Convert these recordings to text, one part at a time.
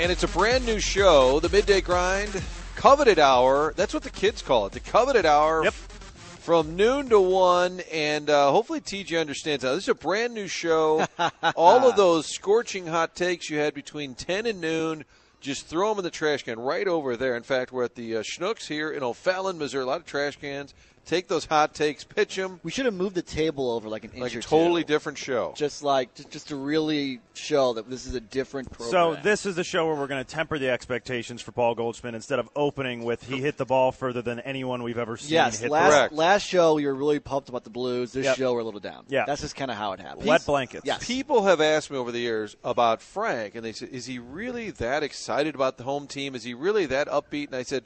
And it's a brand new show, the Midday Grind, Coveted Hour. That's what the kids call it, the Coveted Hour. Yep. From noon to one, and uh, hopefully TJ understands that. This is a brand new show. All of those scorching hot takes you had between 10 and noon, just throw them in the trash can right over there. In fact, we're at the uh, Schnucks here in O'Fallon, Missouri. A lot of trash cans. Take those hot takes, pitch them. We should have moved the table over like an inch Like or a totally two. different show. Just like just, just to really show that this is a different program. So this is the show where we're going to temper the expectations for Paul Goldschmidt instead of opening with he hit the ball further than anyone we've ever seen yes, hit last Correct. last show we were really pumped about the Blues. This Yep. show we're a little down. Yeah. that's just kind of how it happens. wet blankets. Yes. People have asked me over the years about Frank, and they said, "Is he really that excited about the home team? Is he really that upbeat?" And I said,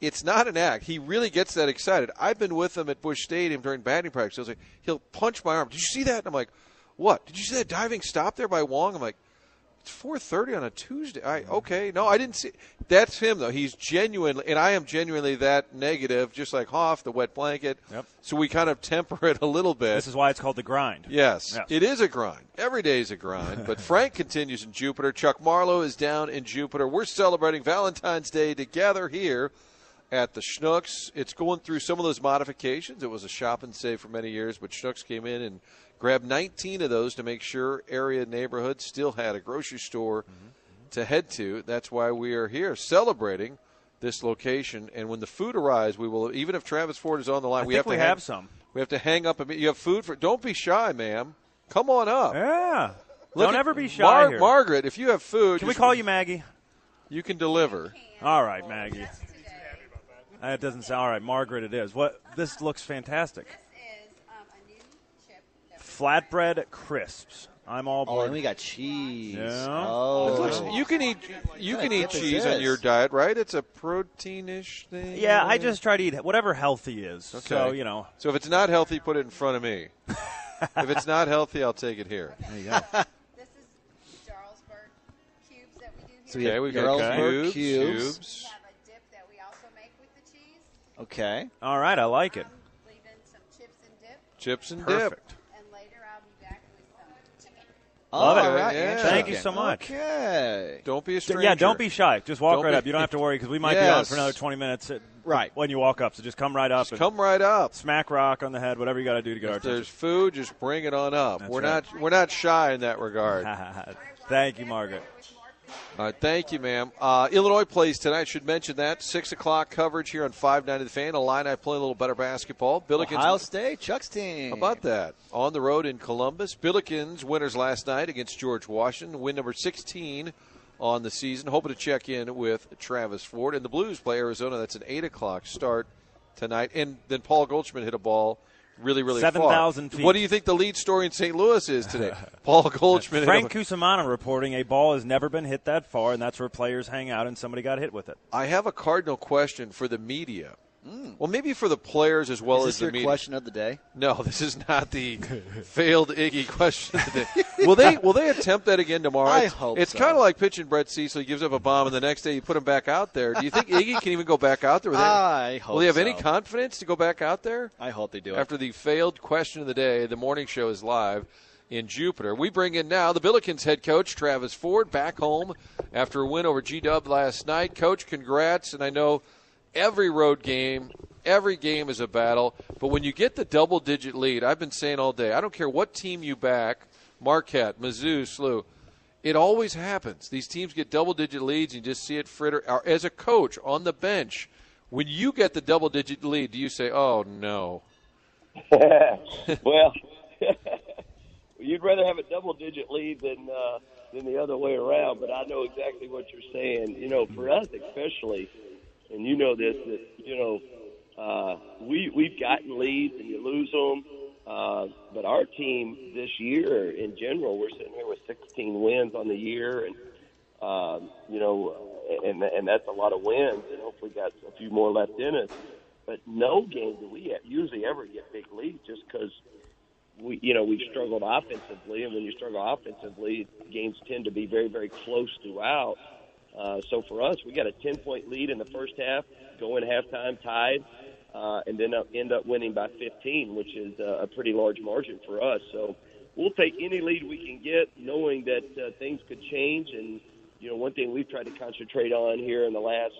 "It's not an act. He really gets that excited. I've been with him at Busch Stadium during batting practice. I was like, he'll punch my arm. Did you see that? And I'm like, "What? Did you see that diving stop there by Wong?" I'm like. It's 4:30 on a Tuesday. I okay. No, I didn't see. That's him though. He's genuinely, and I am genuinely that negative, just like Hoff, the wet blanket. Yep. So we kind of temper it a little bit. This is why it's called the grind. Yes, Yes. it is a grind. Every day is a grind. But Frank continues in Jupiter. Chuck Marlowe is down in Jupiter. We're celebrating Valentine's Day together here at the Schnucks. It's going through some of those modifications. It was a shop and save for many years, but Schnucks came in and grabbed 19 of those to make sure area neighborhoods still had a grocery store to head to. That's why we are here celebrating this location. And when the food arrives, we will, even if Travis Ford is on the line, I we have we to have hang- some. we have to hang up. A, you have food for. Don't be shy, ma'am. Come on up. Yeah. Look Don't at- ever be shy Mar- here. Margaret, if you have food, Can we call you Maggie? You can deliver. All right, Maggie. That doesn't sound all right. Margaret, it is. What? This looks fantastic. This is um, a new chip. that we- Flatbread crisps. I'm all Oh, and we got cheese. Yeah. Oh, Looks- you can eat. You can eat of dip is cheese on your diet, right? It's a proteinish thing. yeah, I just try to eat whatever healthy is. So Okay. you know. So if it's not healthy, put it in front of me. if it's not healthy, I'll take it here. There you go. This is Jarlsberg cubes that we do here. So we Okay, have we got Jarlsberg cubes. cubes. cubes. We have Okay. all right, I like it. Leave in some chips and dip. Chips and Perfect. And later I'll be back with some chicken. Love it. All right, Yeah. Thank you so much. Okay. Don't be a stranger. Yeah, don't be shy. Just walk Don't right be- up. You don't have to worry because we might be on Yes. for another 20 minutes. At, Right. When you walk up, so just come right up. And come right up. Smack rock on the head. Whatever you got to do to get our If there's attention. food, just bring it on up. That's we're right. not we're not shy in that regard. Thank you, Margaret. All right, thank you, ma'am. Uh, Illinois plays tonight. Should mention that six o'clock coverage here on five ninety the fan. Illini play a little better basketball. Billikens. Ohio State, Chuck's team. How about that? On the road in Columbus. Billikens winners last night against George Washington. Win number 16 on the season. Hoping to check in with Travis Ford. And the Blues play Arizona. That's an 8 o'clock start tonight. And then Paul Goldschmidt hit a ball really, really far. 7,000 feet. What do you think the lead story in St. Louis is today? Paul Goldschmidt. Frank Cusimano reporting a ball has never been hit that far, and that's where players hang out, and somebody got hit with it. I have a cardinal question for the media. Mm. Well, maybe for the players as well as the your media. question of the day? No, this is not the failed Iggy question today. will they will they attempt that again tomorrow? I it's, hope It's so. kind of like pitching Brett Cecil. He gives up a bomb, and the next day you put him back out there. Do you think Iggy can even go back out there? With I hope will he have any confidence to go back out there I hope they do it. after the failed question of the day? The morning show is live in Jupiter. We bring in now the Billikens head coach Travis Ford back home after a win over G Dub last night. Coach, congrats! And I know every road game, every game is a battle. But when you get the double digit lead, I've been saying all day, I don't care what team you back, Marquette, Mizzou, SLU, it always happens. These teams get double digit leads, and you just see it fritter. As a coach on the bench, when you get the double digit lead, do you say, oh no? well, you'd rather have a double digit lead than uh, than the other way around. But I know exactly what you're saying. You know, for us especially, and you know this, that you know, uh, we we've gotten leads and you lose them. Uh, but our team this year, in general, we're sitting here with 16 wins on the year, and um, you know, and and that's a lot of wins, and hopefully got a few more left in us. But no game do we usually ever get big leads, just because we, you know, we've struggled offensively, and when you struggle offensively, games tend to be very, very close throughout. So for us, we got a 10 point lead in the first half, go in halftime tied, uh, and then end up winning by 15, which is uh, a pretty large margin for us. So we'll take any lead we can get, knowing that uh, things could change. And you know, one thing we've tried to concentrate on here in the last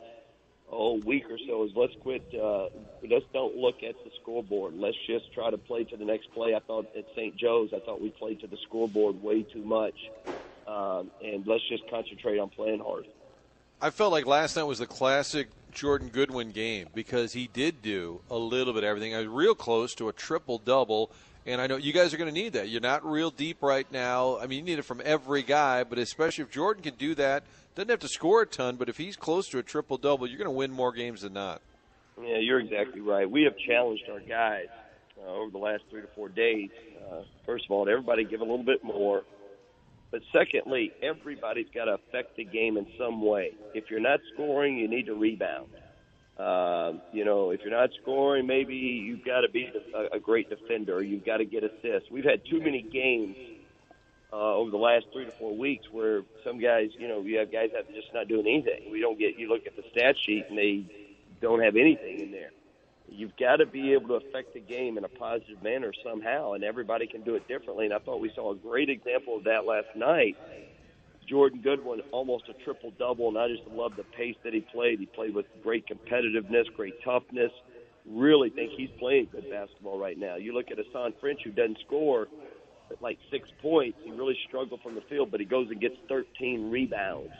oh week or so is let's quit. Uh, let's don't look at the scoreboard. Let's just try to play to the next play. I thought at St. Joe's, I thought we played to the scoreboard way too much, um, and let's just concentrate on playing hard. I felt like last night was the classic Jordan Goodwin game because he did do a little bit of everything. I was real close to a triple double, and I know you guys are going to need that. You're not real deep right now. I mean, you need it from every guy, but especially if Jordan can do that, doesn't have to score a ton, but if he's close to a triple double, you're going to win more games than not. Yeah, you're exactly right. We have challenged our guys uh, over the last three to four days. Uh, first of all, everybody give a little bit more. But secondly, everybody's got to affect the game in some way. If you're not scoring, you need to rebound. Uh, you know, if you're not scoring, maybe you've got to be a, a great defender. You've got to get assists. We've had too many games uh, over the last three to four weeks where some guys, you know, you have guys that are just not doing anything. We don't get. You look at the stat sheet and they don't have anything in there. You've got to be able to affect the game in a positive manner somehow, and everybody can do it differently. And I thought we saw a great example of that last night. Jordan Goodwin, almost a triple double, and I just love the pace that he played. He played with great competitiveness, great toughness. Really think he's playing good basketball right now. You look at Hasahn French, who doesn't score at like six points. He really struggled from the field, but he goes and gets 13 rebounds.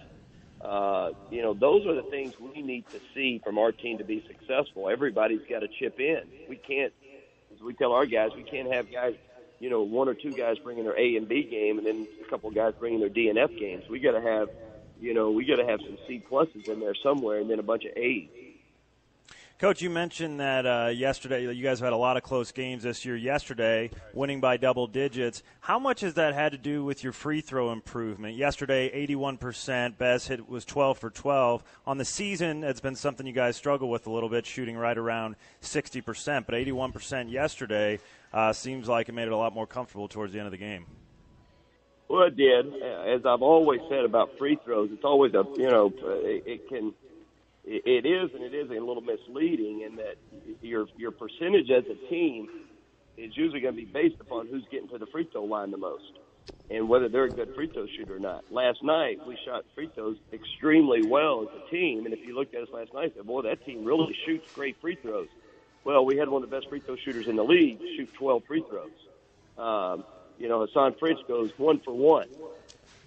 Uh, you know, those are the things we need to see from our team to be successful. Everybody's got to chip in. We can't, as we tell our guys, we can't have guys, you know, one or two guys bringing their A and B game, and then a couple of guys bringing their D and F games. We got to have, you know, we got to have some C pluses in there somewhere, and then a bunch of A's. Coach, you mentioned that uh, yesterday you guys had a lot of close games this year. Yesterday, winning by double digits. How much has that had to do with your free throw improvement? Yesterday, 81%. Bess hit was 12 for 12. On the season, it's been something you guys struggle with a little bit, shooting right around 60%. But 81% yesterday uh, seems like it made it a lot more comfortable towards the end of the game. Well, it did. As I've always said about free throws, it's always a you know it, it can it is and it is a little misleading in that your your percentage as a team is usually going to be based upon who's getting to the free throw line the most and whether they're a good free throw shooter or not. Last night we shot free throws extremely well as a team, and if you looked at us last night, said, "Boy, that team really shoots great free throws." Well, we had one of the best free throw shooters in the league shoot 12 free throws. Um, you know, Hasahn French goes one for one.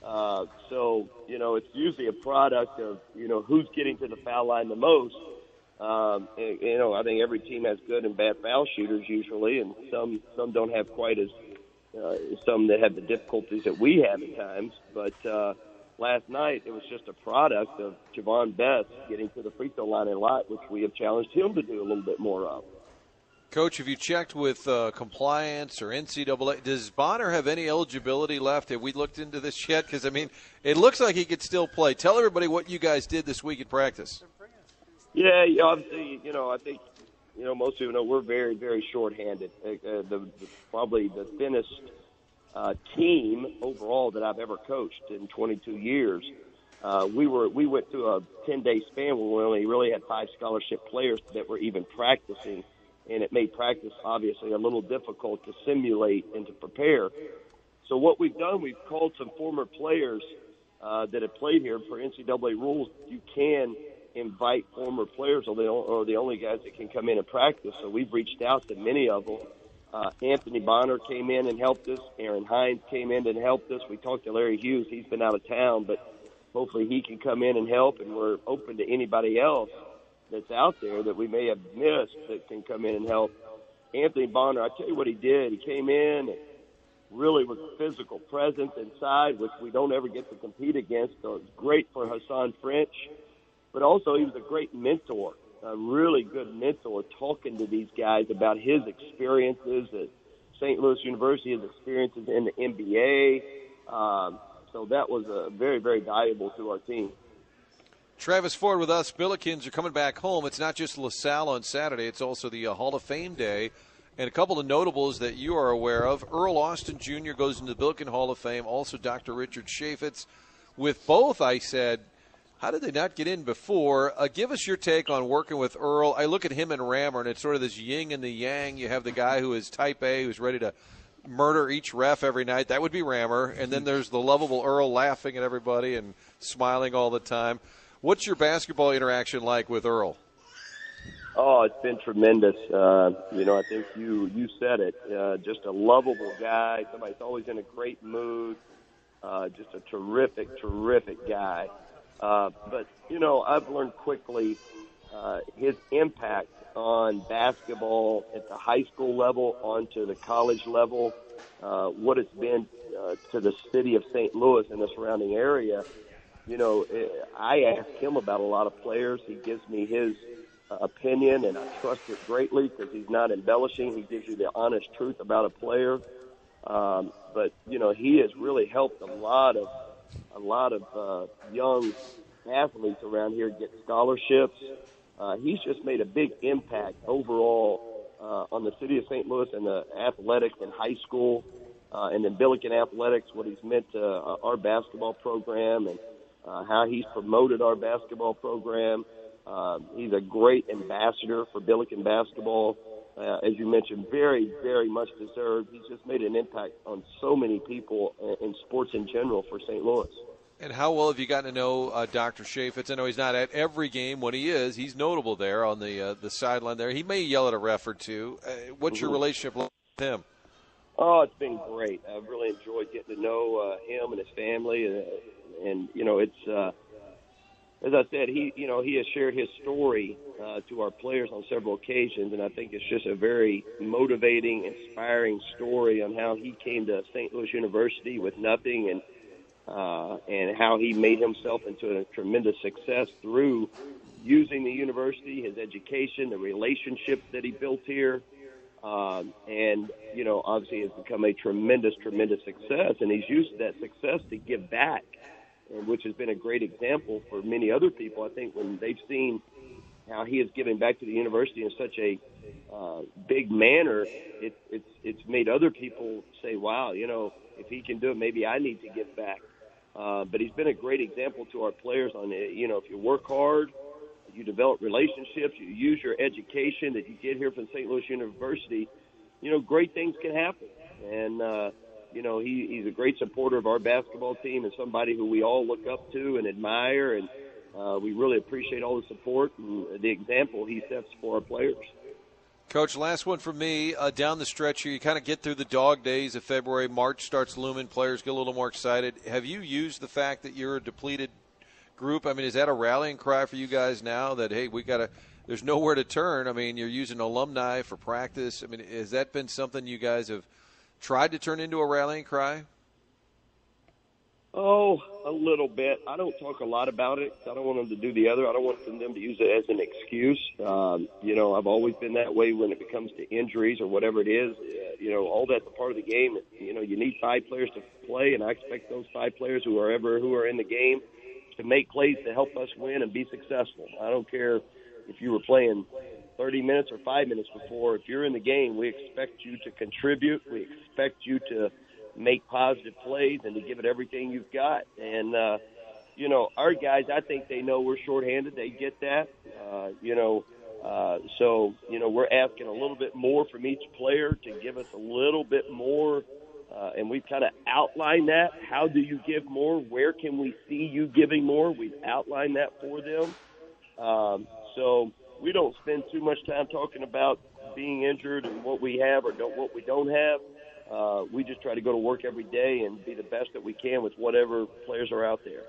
Uh, so, you know, it's usually a product of, you know, who's getting to the foul line the most. Um, and, you know, I think every team has good and bad foul shooters usually, and some some don't have quite as uh, some that have the difficulties that we have at times. But uh, last night it was just a product of Javon Bess getting to the free throw line a lot, which we have challenged him to do a little bit more of. Coach, have you checked with uh, compliance or NCAA? Does Bonner have any eligibility left? Have we looked into this yet? Because I mean, it looks like he could still play. Tell everybody what you guys did this week in practice. Yeah, you know, I think you know most people know we're very, very short-handed. Uh, the, the probably the thinnest uh, team overall that I've ever coached in 22 years. Uh, we were we went through a 10-day span where we only really had five scholarship players that were even practicing and it made practice obviously a little difficult to simulate and to prepare. So what we've done, we've called some former players uh, that have played here for NCAA rules. You can invite former players, or they are the only guys that can come in and practice. So we've reached out to many of them. Uh, Anthony Bonner came in and helped us. Aaron Hines came in and helped us. We talked to Larry Hughes. He's been out of town, but hopefully he can come in and help. And we're open to anybody else that's out there that we may have missed that can come in and help. Anthony Bonner, I tell you what he did. He came in, and really was physical presence inside, which we don't ever get to compete against. So it's great for Hasahn French, but also he was a great mentor, a really good mentor, talking to these guys about his experiences at St. Louis University, his experiences in the NBA. Um, so that was uh, very, very valuable to our team. Travis Ford with us. Billikens are coming back home. It's not just LaSalle on Saturday, it's also the uh, Hall of Fame Day. And a couple of notables that you are aware of. Earl Austin Jr. goes into the Billiken Hall of Fame. Also, Dr. Richard Chaifetz. With both, I said, how did they not get in before? Uh, give us your take on working with Earl. I look at him and Rammer, and it's sort of this yin and the yang. You have the guy who is type A, who's ready to murder each ref every night. That would be Rammer. And then there's the lovable Earl laughing at everybody and smiling all the time. What's your basketball interaction like with Earl? Oh, it's been tremendous. Uh, you know, I think you you said it. Uh, just a lovable guy. Somebody's always in a great mood. Uh, just a terrific, terrific guy. Uh, but you know, I've learned quickly uh, his impact on basketball at the high school level, onto the college level. Uh, what it's been uh, to the city of St. Louis and the surrounding area. You know, I ask him about a lot of players. He gives me his opinion, and I trust it greatly because he's not embellishing. He gives you the honest truth about a player. Um, but you know, he has really helped a lot of a lot of uh, young athletes around here get scholarships. Uh, he's just made a big impact overall uh, on the city of St. Louis and the athletics in high school, uh, and then Billiken athletics. What he's meant to uh, our basketball program and uh, how he's promoted our basketball program. Uh, he's a great ambassador for Billiken basketball. Uh, as you mentioned, very, very much deserved. He's just made an impact on so many people in, sports in general for St. Louis. And how well have you gotten to know uh, Dr. Chaifetz? I know he's not at every game. When he is, he's notable there on the uh, the sideline. There, he may yell at a ref or two. Uh, what's mm-hmm. your relationship with him? Oh, it's been great. I've really enjoyed getting to know uh, him and his family, and, you know, it's uh, as I said, he you know he has shared his story uh, to our players on several occasions, and I think it's just a very motivating, inspiring story on how he came to St. Louis University with nothing, and uh, and how he made himself into a tremendous success through using the university, his education, the relationships that he built here, um, and you know obviously has become a tremendous, tremendous success, and he's used that success to give back and which has been a great example for many other people. I think when they've seen how he is giving back to the university in such a uh, big manner, it, it's it's made other people say, "Wow, you know, if he can do it, maybe I need to give back." Uh, but he's been a great example to our players on it. You know, if you work hard, you develop relationships, you use your education that you get here from St. Louis University, you know, great things can happen. And uh, you know, he, he's a great supporter of our basketball team and somebody who we all look up to and admire. And uh, we really appreciate all the support and the example he sets for our players. Coach, last one for me. Uh, down the stretch here, you kind of get through the dog days of February. March starts looming. Players get a little more excited. Have you used the fact that you're a depleted group? I mean, is that a rallying cry for you guys now that, hey, we got to, there's nowhere to turn? I mean, you're using alumni for practice. I mean, has that been something you guys have – tried to turn into a rallying cry? Oh, a little bit. I don't talk a lot about it. I don't want them to do the other. I don't want them to use it as an excuse. Um, you know, I've always been that way when it comes to injuries or whatever it is. Uh, you know, all that's a part of the game. You know, you need five players to play, and I expect those five players who are ever who are in the game to make plays to help us win and be successful. I don't care if you were playing 30 minutes or five minutes before. If you're in the game, we expect you to contribute. We expect you to make positive plays and to give it everything you've got. And, uh, you know, our guys, I think they know we're shorthanded. They get that. Uh, you know, uh, so, you know, we're asking a little bit more from each player to give us a little bit more. Uh, and we've kind of outlined that. How do you give more? Where can we see you giving more? We've outlined that for them. Um, so, we don't spend too much time talking about being injured and what we have or don't, what we don't have. Uh, we just try to go to work every day and be the best that we can with whatever players are out there.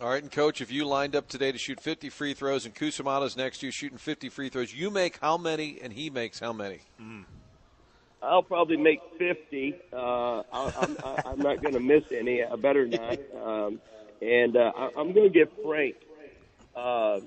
All right, and coach, if you lined up today to shoot 50 free throws and Cusimano's next to you shooting 50 free throws, you make how many and he makes how many? Mm. I'll probably make 50. Uh, I'll, I'm, I'm not going to miss any. I better not. Um, and uh, I- I'm going to give Frank, uh,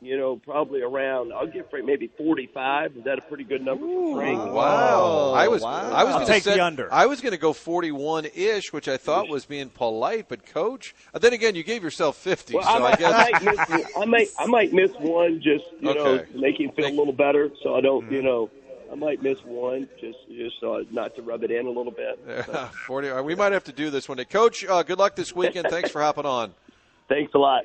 you know, probably around. I'll give Frank maybe 45. Is that a pretty good number for Frank? Wow. I was wow. I was I'll gonna take the set- under. I was going to go 41 ish, which I thought was being polite, but coach. uh, Then again, you gave yourself 50, Well, so I, I might, guess I might miss. I might. I might miss one just you know Okay. to make him feel a little better. So I don't. You know, I might miss one just just so not to rub it in a little bit. 40. uh, We might have to do this one day. Coach, uh, good luck this weekend. Thanks for hopping on. Thanks a lot.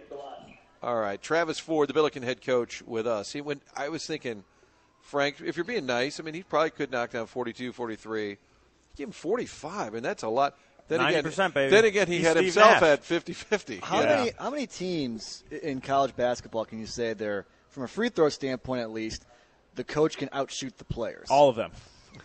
All right, Travis Ford, the Billiken head coach, with us. He when I was thinking, Frank, if you're being nice, I mean, he probably could knock down 42, 43. Give him 45, and that's a lot. Then again, 90%, baby. Then again, he He's had Steve himself Nash. at 50-50. How Yeah. many how many teams in college basketball can you say they're from a free throw standpoint at least the coach can outshoot the players? All of them.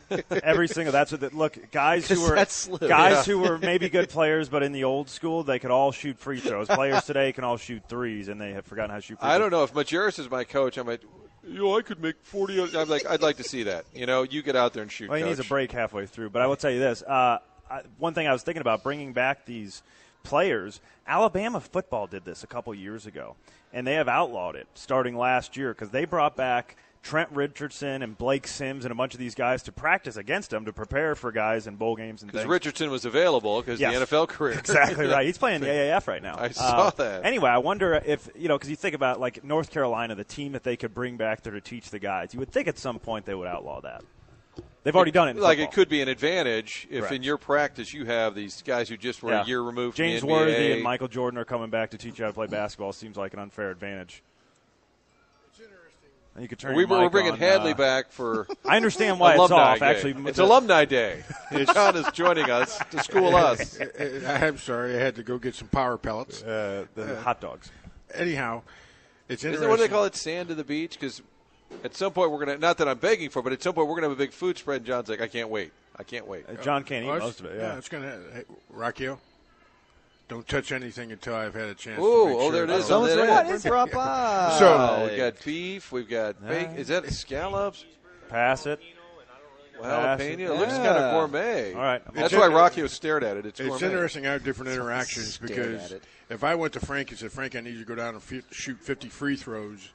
Every single. That's what. The, look, guys who were guys Yeah. who were maybe good players, but in the old school, they could all shoot free throws. Players today can all shoot threes, and they have forgotten how to shoot. free I throws. don't know if Majerus is my coach. I'm like, you know, I could make 40. I'm like, I'd like to see that. You know, you get out there and shoot. Well, he needs a break halfway through. But I will tell you this: uh, I, one thing I was thinking about bringing back these players. Alabama football did this a couple years ago, and they have outlawed it starting last year because they brought back. Trent Richardson and Blake Sims and a bunch of these guys to practice against them to prepare for guys in bowl games and Because. Richardson was available because Yes. the NFL career. Exactly right. He's playing the AAF right now. I saw Uh, that. Anyway, I wonder if you know because you think about like North Carolina, the team that they could bring back there to teach the guys. You would think at some point they would outlaw that. They've already done it. Like football. it could be an advantage if Correct. in your practice you have these guys who just were Yeah. a year removed James from the NBA. Worthy and Michael Jordan are coming back to teach you how to play basketball. Seems like an unfair advantage. And you could turn we your were we're mic bringing on, Hadley uh, back for I understand why it's alumni off. day. Actually, it's the- alumni day. John is joining us to school us. I'm sorry, I had to go get some power pellets. uh, the hot dogs. Anyhow, it's Is interesting. it what they call it? Sand to the beach? Because at some point we're gonna. Not that I'm begging for, but at some point we're gonna have a big food spread. And John's like, I can't wait. I can't wait. Uh, John can't eat most of it. Yeah. it's gonna. Hey, Rockio, don't touch anything until I've had a chance. Ooh, to make oh, there it I Oh, Someone's there right. it is. Drop by. So- Oh, we got beef. We've got bacon. Is that scallops? Pass it. Jalapeno. it. It looks Yeah. kind of gourmet. All right. That's It's why in- Rockio stared at it. It's, It's gourmet. interesting how different interactions because if I went to Frank and said, Frank, I need you to go down and fi- shoot 50 free throws,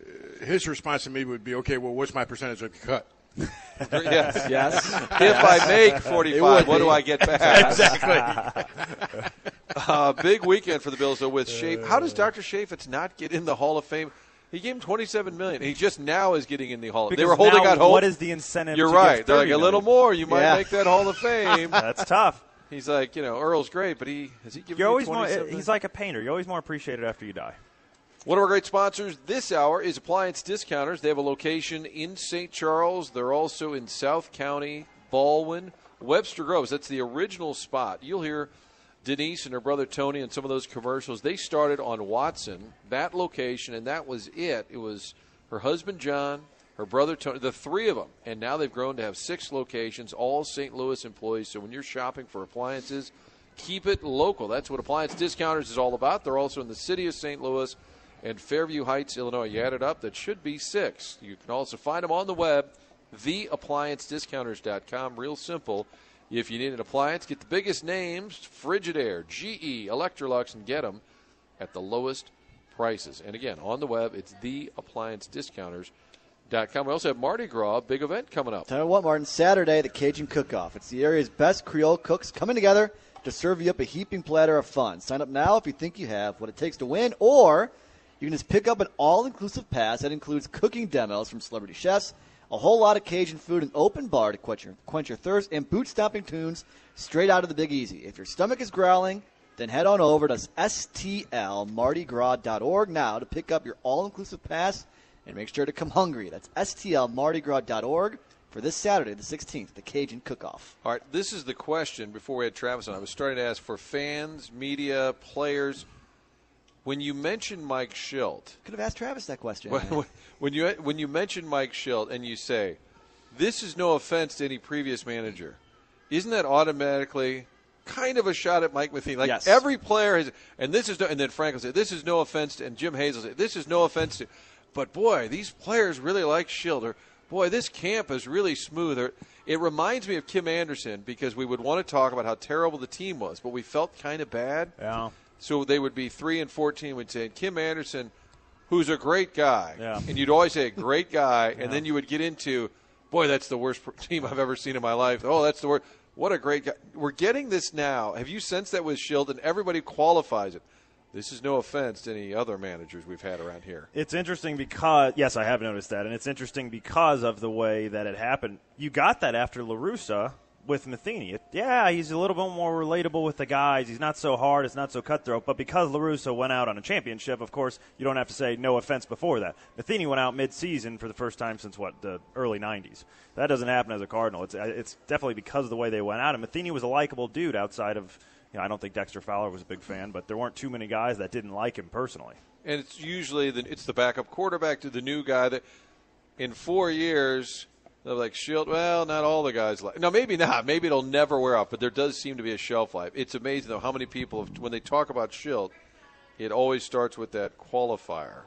uh, his response to me would be, okay, well, what's my percentage of the cut? yes. Yes. If I make 45, what be. do I get back? exactly. Uh, big weekend for the Bills, though, with Shafe. How does Dr. Chaifetz not get in the Hall of Fame? He gave him 27 million. He just now is getting in the Hall. of They were holding now out hope. What is the incentive? You're to right. They're like 30 a little more. You might Yeah. make that Hall of Fame. That's tough. He's like, you know, Earl's great, but he has he given You're always more. 27 He's like a painter. You're always more appreciated after you die. One of our great sponsors this hour is Appliance Discounters. They have a location in St. Charles. They're also in South County, Baldwin, Webster Groves. That's the original spot. You'll hear Denise and her brother Tony and some of those commercials. They started on Watson, that location, and that was it. It was her husband John, her brother Tony, the three of them. And now they've grown to have six locations, all St. Louis employees. So when you're shopping for appliances, keep it local. That's what Appliance Discounters is all about. They're also in the city of St. Louis and Fairview Heights, Illinois. You add it up, that should be six. You can also find them on the web, theappliancediscounters.com. Real simple. If you need an appliance, get the biggest names Frigidaire, GE, Electrolux, and get them at the lowest prices. And again, on the web, it's theappliancediscounters.com. We also have Mardi Gras, big event coming up. Tell you what, Martin, Saturday, the Cajun Cook-Off. It's the area's best Creole cooks coming together to serve you up a heaping platter of fun. Sign up now if you think you have what it takes to win, or you can just pick up an all-inclusive pass that includes cooking demos from celebrity chefs, a whole lot of Cajun food, an open bar to quench your, quench your thirst, and boot-stomping tunes straight out of the Big Easy. If your stomach is growling, then head on over to stlmardigras.org now to pick up your all-inclusive pass and make sure to come hungry. That's stlmardigras.org for this Saturday, the 16th, the Cajun Cook-Off. All right, this is the question before we had Travis on. I was starting to ask for fans, media, players. When you mention Mike Shildt, Could have asked Travis that question. when, when you when you mention Mike Shildt and you say, "This is no offense to any previous manager," isn't that automatically kind of a shot at Mike Matheny? Like Yes. every player has, and this is no, and then Frank will say, "This is no offense," to, and Jim Hayes will say, "This is no offense to," but boy, these players really like Shildt. Or boy, this camp is really smooth. Or- It reminds me of Kim Anderson because we would want to talk about how terrible the team was, but we felt kind of bad. Yeah. So they would be three and fourteen. We'd say Kim Anderson, who's a great guy, Yeah. and you'd always say a great guy, Yeah. and then you would get into, boy, that's the worst team I've ever seen in my life. Oh, that's the worst. What a great guy. We're getting this now. Have you sensed that with Shildt? And everybody qualifies it. This is no offense to any other managers we've had around here. It's interesting because yes, I have noticed that, and it's interesting because of the way that it happened. You got that after La Russa with Matheny. Yeah, he's a little bit more relatable with the guys. He's not so hard. It's not so cutthroat. But because La Russa went out on a championship, of course, you don't have to say no offense before that. Matheny went out mid-season for the first time since what the early '90s. That doesn't happen as a Cardinal. It's it's definitely because of the way they went out. And Matheny was a likable dude outside of. You know, I don't think Dexter Fowler was a big fan, but there weren't too many guys that didn't like him personally. and it's usually the, it's the backup quarterback to the new guy that in four years they're like Shildt. Well, not all the guys like. No, maybe not. Maybe it'll never wear off. But there does seem to be a shelf life. It's amazing though how many people have, when they talk about Shildt, it always starts with that qualifier.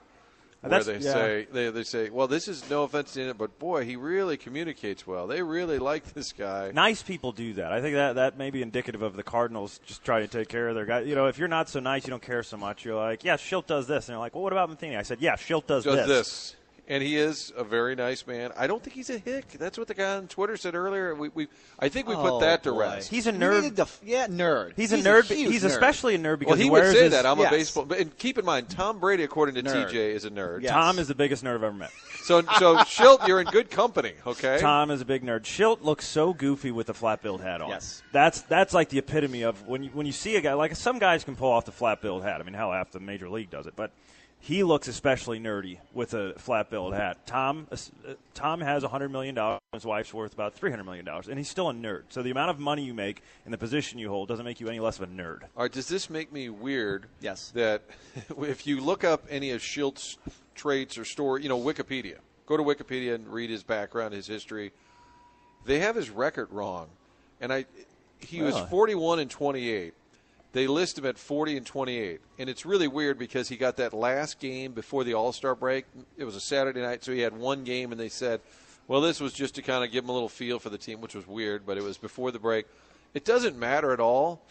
Uh, where That's- they yeah. say they, they say, well, this is no offense to it, but boy, he really communicates well. They really like this guy. Nice people do that. I think that that may be indicative of the Cardinals just trying to take care of their guys. You know, if you're not so nice, you don't care so much. You're like, yeah, Shildt does this, and they're like, well, what about Matheny? I said, yeah, Shildt does, does this. this. And he is a very nice man. I don't think he's a hick. That's what the guy on Twitter said earlier. We, we I think we put Oh, that to boy. rest. He's a nerd. needed to yeah, nerd. He's, a nerd. but huge he's nerd. especially a nerd because well, he, he would wears say his, that. I'm yes. a baseball. But and keep in mind, Tom Brady, according to Nerd. TJ, is a nerd. Yes. Tom is the biggest nerd I've ever met. So, so Shildt, you're in good company. Okay. Tom is a big nerd. Shildt looks so goofy with the flat billed hat on. Yes. that's that's like the epitome of when you when you see a guy like some guys can pull off the flat billed hat. I mean, hell, half the major league does it, but he looks especially nerdy with a flat billed hat. Tom uh, Tom has hundred million dollars. His wife's worth about three hundred million dollars, and he's still a nerd. So the amount of money you make and the position you hold doesn't make you any less of a nerd. All right. Does this make me weird? Yes. That if you look up any of Shildt's traits or story, you know, Wikipedia. Go to Wikipedia and read his background, his history. They have his record wrong, and I. He was 41 and 28. They list him at 40 and 28, and it's really weird because he got that last game before the All Star break. It was a Saturday night, so he had one game, and they said, "Well, this was just to kind of give him a little feel for the team," which was weird, but it was before the break. It doesn't matter at all.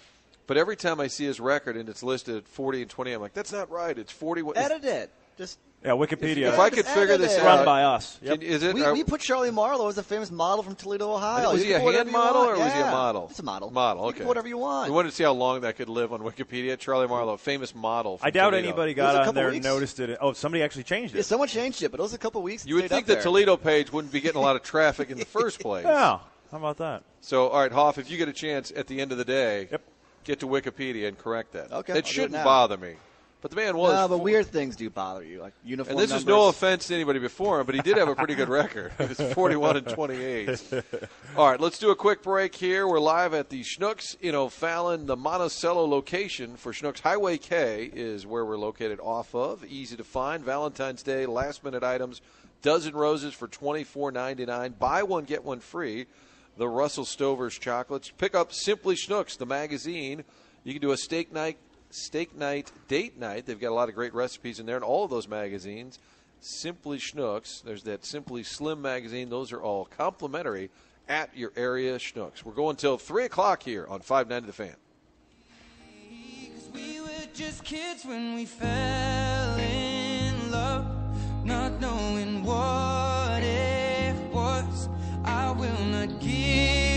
But every time I see his record and it's listed at 40 and 20, I'm like, that's not right. It's 41. Edit it. Just Yeah, Wikipedia. If I could figure this out, run by us. Yep. Can- is it? we, are- we put Charlie Marlowe as a famous model from Toledo, Ohio. was You he a can hand model want. or was he a model? It's a model. Model. You Okay. can whatever you want. We wanted to see how long that could live on Wikipedia. Charlie Marlowe, famous model. From I doubt Toledo. anybody got a on couple there and noticed it. Oh, somebody actually changed it. Yeah, it. someone changed it, but it was a couple weeks. You would think the. Toledo page wouldn't be getting a lot of traffic in the first place. Yeah. How about that? So, all right, Hoff, if you get a chance at the end of the day, Yep. get to Wikipedia and correct that. Okay, I'll It it shouldn't bother me. But the man was. No, but weird things do bother you, like uniform. And this is no offense to anybody before him, but he did have a pretty good record. He was 41 and 28. All right, let's do a quick break here. We're live at the Schnucks in O'Fallon. The Monticello location for Schnucks Highway K is where we're located off of. Easy to find. Valentine's Day, last minute items. Dozen roses for $24.99. Buy one, get one free. The Russell Stover's chocolates. Pick up Simply Schnucks, the magazine. You can do a steak night steak night, date night. They've got a lot of great recipes in there, and all of those magazines. Simply Schnucks. There's that Simply Slim magazine. Those are all complimentary at your area Schnucks. We're going till three o'clock here on Five Nine to the Fan. We were just kids when we fell in love, not knowing what it was. I will not give.